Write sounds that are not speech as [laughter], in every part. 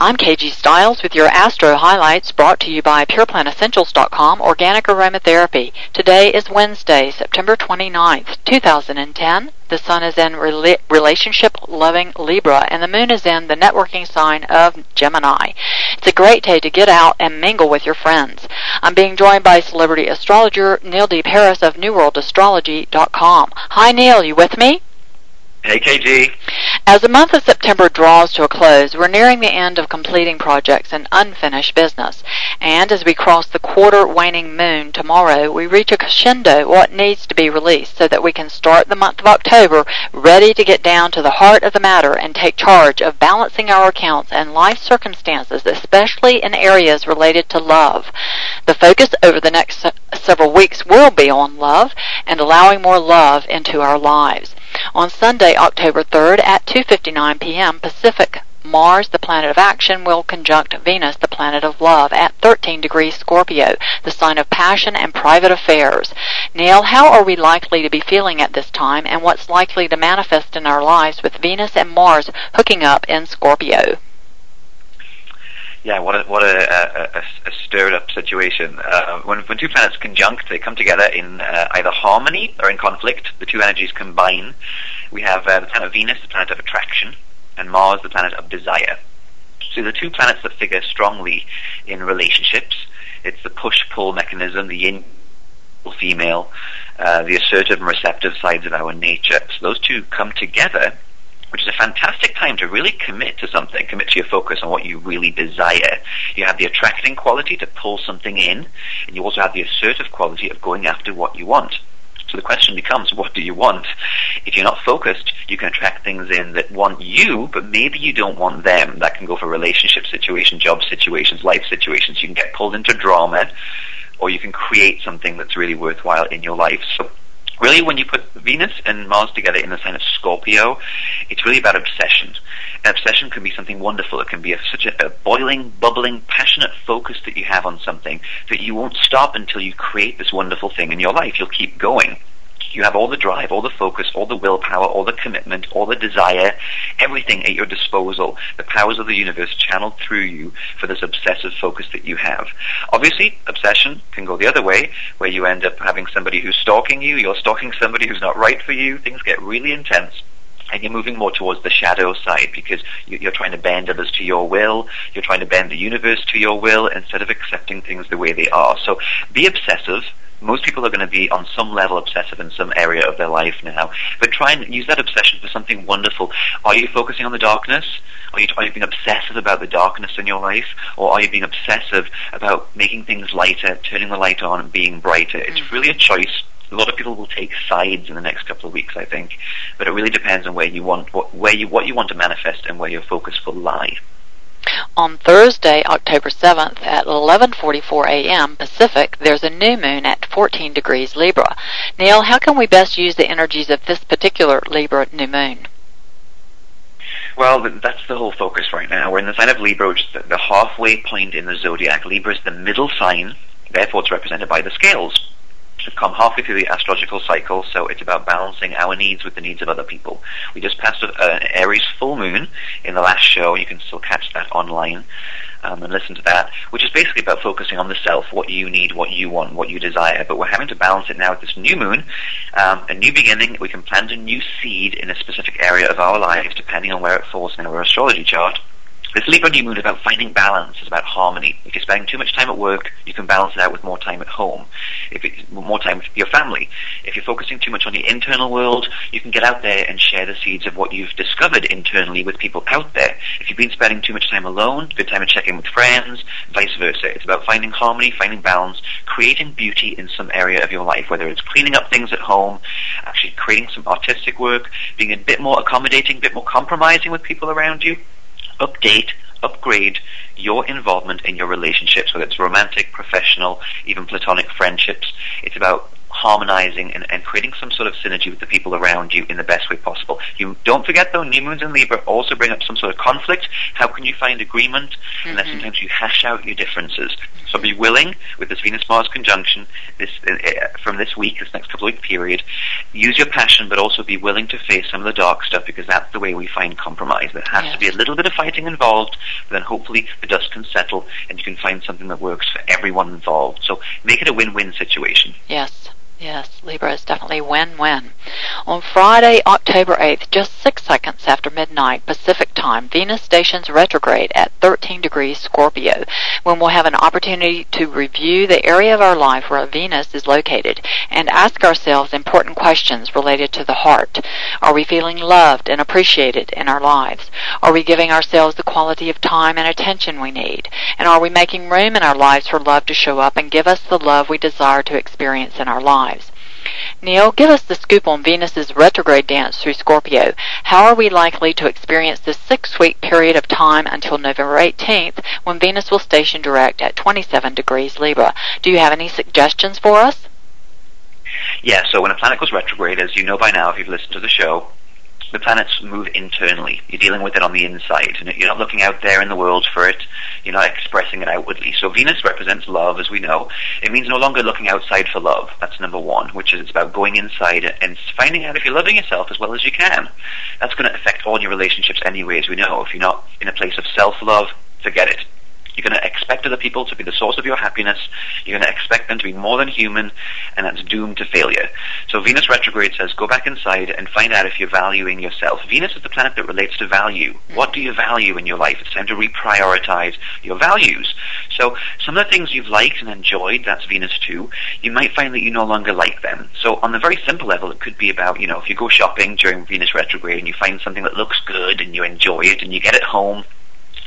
I'm KG Stiles with your Astro Highlights brought to you by PurePlantEssentials.com Organic Aromatherapy. Today is Wednesday, September 29th, 2010. The Sun is in rela- relationship-loving Libra, and the Moon is in the networking sign of Gemini. It's a great day to get out and mingle with your friends. I'm being joined by celebrity astrologer Neil D. Paris of NewWorldAstrology.com. Hi, Neil. You with me? Hey, KG. As the month of September draws to a close, we're nearing the end of completing projects and unfinished business. And as we cross the quarter waning moon tomorrow, we reach a crescendo what needs to be released so that we can start the month of October ready to get down to the heart of the matter and take charge of balancing our accounts and life circumstances, especially in areas related to love. The focus over the next several weeks will be on love and allowing more love into our lives. On Sunday, October 3rd at 2:59 p.m. Pacific, Mars, the planet of action, will conjunct Venus, the planet of love, at 13 degrees Scorpio, the sign of passion and private affairs. Neil, how are we likely to be feeling at this time, and what's likely to manifest in our lives with Venus and Mars hooking up in Scorpio? Yeah, what a what a, a, a stirred up situation. Uh, when when two planets conjunct, they come together in uh, either harmony or in conflict. The two energies combine. We have uh, the planet Venus, the planet of attraction, and Mars, the planet of desire. So the two planets that figure strongly in relationships. It's the push-pull mechanism, the yin female, uh, the assertive and receptive sides of our nature. So those two come together which is a fantastic time to really commit to something, commit to your focus on what you really desire. You have the attracting quality to pull something in, and you also have the assertive quality of going after what you want. So the question becomes, what do you want? If you're not focused, you can attract things in that want you, but maybe you don't want them. That can go for relationship situations, job situations, life situations. You can get pulled into drama, or you can create something that's really worthwhile in your life. So really when you put Venus and Mars together in the sign of Scorpio, it's really about obsession. And obsession can be something wonderful. It can be a, such a, a, boiling, bubbling, passionate focus that you have on something that you won't stop until you create this wonderful thing in your life. You'll keep going you have all the drive, all the focus, all the willpower, all the commitment, all the desire, everything at your disposal, the powers of the universe channeled through you for this obsessive focus that you have. Obviously, obsession can go the other way, where you end up having somebody who's stalking you, you're stalking somebody who's not right for you, things get really intense and you're moving more towards the shadow side because you're trying to bend others to your will, you're trying to bend the universe to your will instead of accepting things the way they are. So be obsessive, most people are going to be on some level obsessive in some area of their life now. But try and use that obsession for something wonderful. Are you focusing on the darkness? Are you, are you being obsessive about the darkness in your life? Or are you being obsessive about making things lighter, turning the light on and being brighter? It's mm. really a choice. A lot of people will take sides in the next couple of weeks, I think. But it really depends on where you want, what, where you, what you want to manifest and where your focus will lie. On Thursday, October 7th at 11:44 a.m. Pacific, there's a new moon at 14 degrees Libra. Neil, how can we best use the energies of this particular Libra new moon? Well, that's the whole focus right now. We're in the sign of Libra, which is the halfway point in the zodiac. Libra is the middle sign, therefore it's represented by the scales come halfway through the astrological cycle, so it's about balancing our needs with the needs of other people. We just passed an Aries full moon in the last show. You can still catch that online um, and listen to that, which is basically about focusing on the self, what you need, what you want, what you desire. But we're having to balance it now with this new moon, um, a new beginning. We can plant a new seed in a specific area of our lives, depending on where it falls in our astrology chart. This Libra new moon is about finding balance. It's about harmony. If you're spending too much time at work, you can balance it out with more time at home. If it's more time with your family. If you're focusing too much on the internal world, you can get out there and share the seeds of what you've discovered internally with people out there. If you've been spending too much time alone, good time to check in with friends, vice versa. It's about finding harmony, finding balance, creating beauty in some area of your life, whether it's cleaning up things at home, actually creating some artistic work, being a bit more accommodating, a bit more compromising with people around you update, upgrade your involvement in your relationships, whether it's romantic, professional, even platonic friendships. It's about harmonizing and, and, creating some sort of synergy with the people around you in the best way possible. You don't forget though, new moons in Libra also bring up some sort of conflict. How can you find agreement? Mm-hmm. And then sometimes you hash out your differences. So be willing with this Venus Mars conjunction this uh, uh, from this week, this next couple of week period. Use your passion, but also be willing to face some of the dark stuff because that's the way we find compromise. There has yes. to be a little bit of fighting involved, but then hopefully the dust can settle and you can find something that works for everyone involved. So make it a win-win situation. Yes. Yes, Libra is definitely win-win. On Friday, October 8th, just six seconds after midnight Pacific time, Venus stations retrograde at 13 degrees Scorpio, when we'll have an opportunity to review the area of our life where Venus is located and ask ourselves important questions related to the heart. Are we feeling loved and appreciated in our lives? Are we giving ourselves the quality of time and attention we need? And are we making room in our lives for love to show up and give us the love we desire to experience in our lives? Neil, give us the scoop on Venus's retrograde dance through Scorpio. How are we likely to experience this six-week period of time until November 18th, when Venus will station direct at 27 degrees Libra? Do you have any suggestions for us? Yeah, so when a planet goes retrograde, as you know by now if you've listened to the show, the planets move internally. You're dealing with it on the inside. and You're not looking out there in the world for it. You're not expressing it outwardly. So Venus represents love, as we know. It means no longer looking outside for love. That's number one, which is it's about going inside and finding out if you're loving yourself as well as you can. That's going to affect all your relationships anyway, as we know. If you're not in a place of self-love, forget it. You're going to expect other people to be the source of your happiness. You're going to expect them to be more than human, and that's doomed to failure. So Venus retrograde says, go back inside and find out if you're valuing yourself. Venus is the planet that relates to value. What do you value in your life? It's time to reprioritize your values. So some of the things you've liked and enjoyed, that's Venus too, you might find that you no longer like them. So on the very simple level, it could be about, you know, if you go shopping during Venus retrograde and you find something that looks good and you enjoy it and you get it home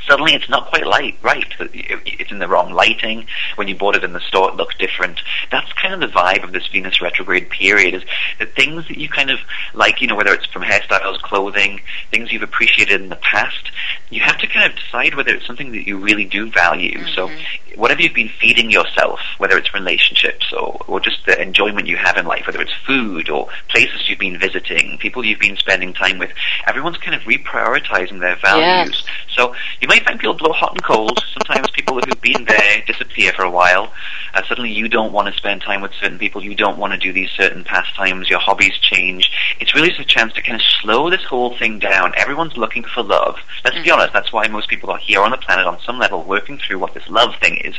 suddenly it's not quite light, right. It's in the wrong lighting. When you bought it in the store, it looked different. That's kind of the vibe of this Venus retrograde period is the things that you kind of like, you know, whether it's from hairstyles, clothing, things you've appreciated in the past, you have to kind of decide whether it's something that you really do value. Mm-hmm. So whatever you've been feeding yourself, whether it's relationships or, or just the enjoyment you have in life, whether it's food or places you've been visiting, people you've been spending time with, everyone's kind of reprioritizing their values. Yes. So you might find people blow hot and cold. Sometimes people who've been there disappear for a while. Uh, suddenly you don't want to spend time with certain people. You don't want to do these certain pastimes. Your hobbies change. It's really just a chance to kind of slow this whole thing down. Everyone's looking for love. Let's mm-hmm. be honest. That's why most people are here on the planet on some level working through what this love thing is.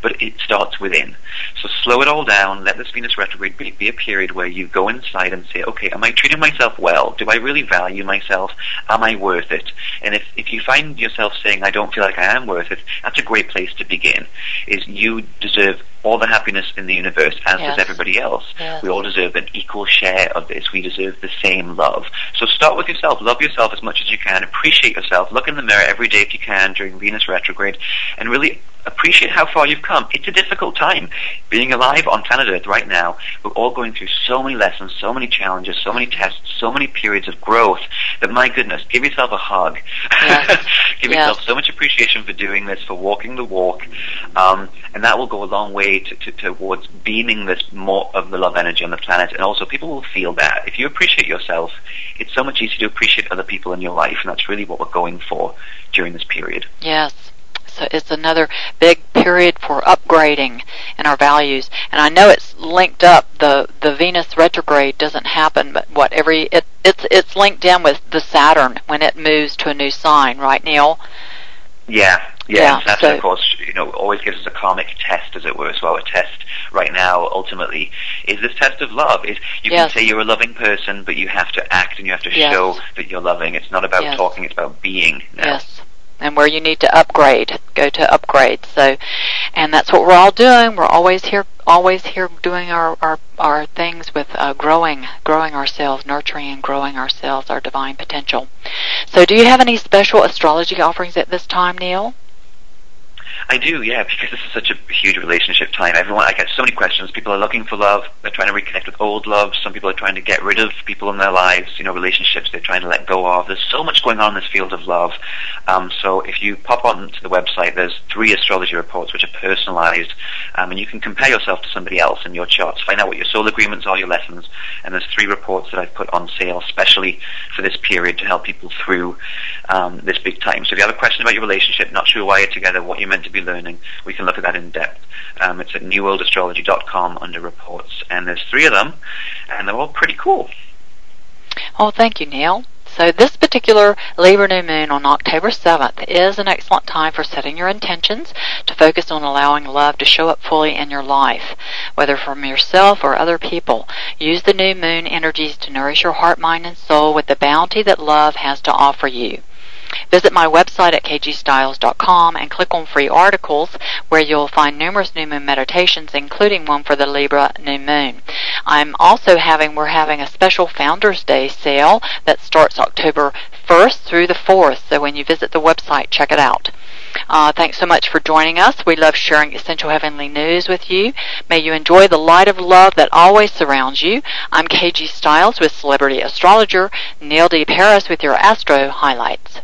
But it starts within. So slow it all down. Let this Venus retrograde be, be a period where you go inside and say, okay, am I treating myself well? Do I really value myself? Am I worth it? And if, if you find yourself saying, I don't feel like I am worth it, that's a great place to begin. Is you deserve all the happiness in the universe, as yes. does everybody else. Yes. We all deserve an equal share of this. We deserve the same love. So start with yourself. Love yourself as much as you can. Appreciate yourself. Look in the mirror every day if you can during Venus retrograde, and really appreciate how far you've come. It's a difficult time. Being alive on planet Earth right now, we're all going through so many lessons, so many challenges, so many tests, so many periods of growth that my goodness, give yourself a hug. Yes. [laughs] give yes. yourself so much appreciation for doing this, for walking the walk, um, and that will go a long way to, to, towards beaming this more of the love energy on the planet. And also, people will feel that if you appreciate yourself, it's so much easier to appreciate other people in your life, and that's really what we're going for during this period. Yes. So it's another big period for upgrading in our values. And I know it's linked up. The the Venus retrograde doesn't happen, but what every it it's it's linked in with the Saturn when it moves to a new sign, right, Neil? Yeah, yeah, yeah Saturn, so, of course, you know, always gives us a karmic test, as it were. So our test right now, ultimately, is this test of love. Is you yes. can say you're a loving person, but you have to act and you have to yes. show that you're loving. It's not about yes. talking; it's about being. Now. Yes and where you need to upgrade, go to upgrade. So, and that's what we're all doing. We're always here, always here doing our our, our things with uh, growing, growing ourselves, nurturing and growing ourselves, our divine potential. So, do you have any special astrology offerings at this time, Neil? I do, yeah, because this is such a huge relationship time. Everyone, I get so many questions. People are looking for love. They're trying to reconnect with old love. Some people are trying to get rid of people in their lives. You know, relationships they're trying to let go of. There's so much going on in this field of love. Um, so if you pop onto the website, there's three astrology reports which are personalized, um, and you can compare yourself to somebody else in your charts. Find out what your soul agreements are, your lessons, and there's three reports that I've put on sale, especially for this period to help people through um, this big time. So if you have a question about your relationship, not sure why you're together, what you're to be learning, we can look at that in depth. Um, it's at newworldastrology.com under reports, and there's three of them, and they're all pretty cool. Oh, thank you, Neil. So this particular Libra new moon on October 7th is an excellent time for setting your intentions to focus on allowing love to show up fully in your life, whether from yourself or other people. Use the new moon energies to nourish your heart, mind, and soul with the bounty that love has to offer you. Visit my website at kgstiles.com and click on free articles where you'll find numerous new moon meditations, including one for the Libra new moon. I'm also having, we're having a special Founders Day sale that starts October 1st through the 4th. So when you visit the website, check it out. Uh, thanks so much for joining us. We love sharing essential heavenly news with you. May you enjoy the light of love that always surrounds you. I'm KG Stiles with celebrity astrologer Neil D. Paris with your Astro Highlights.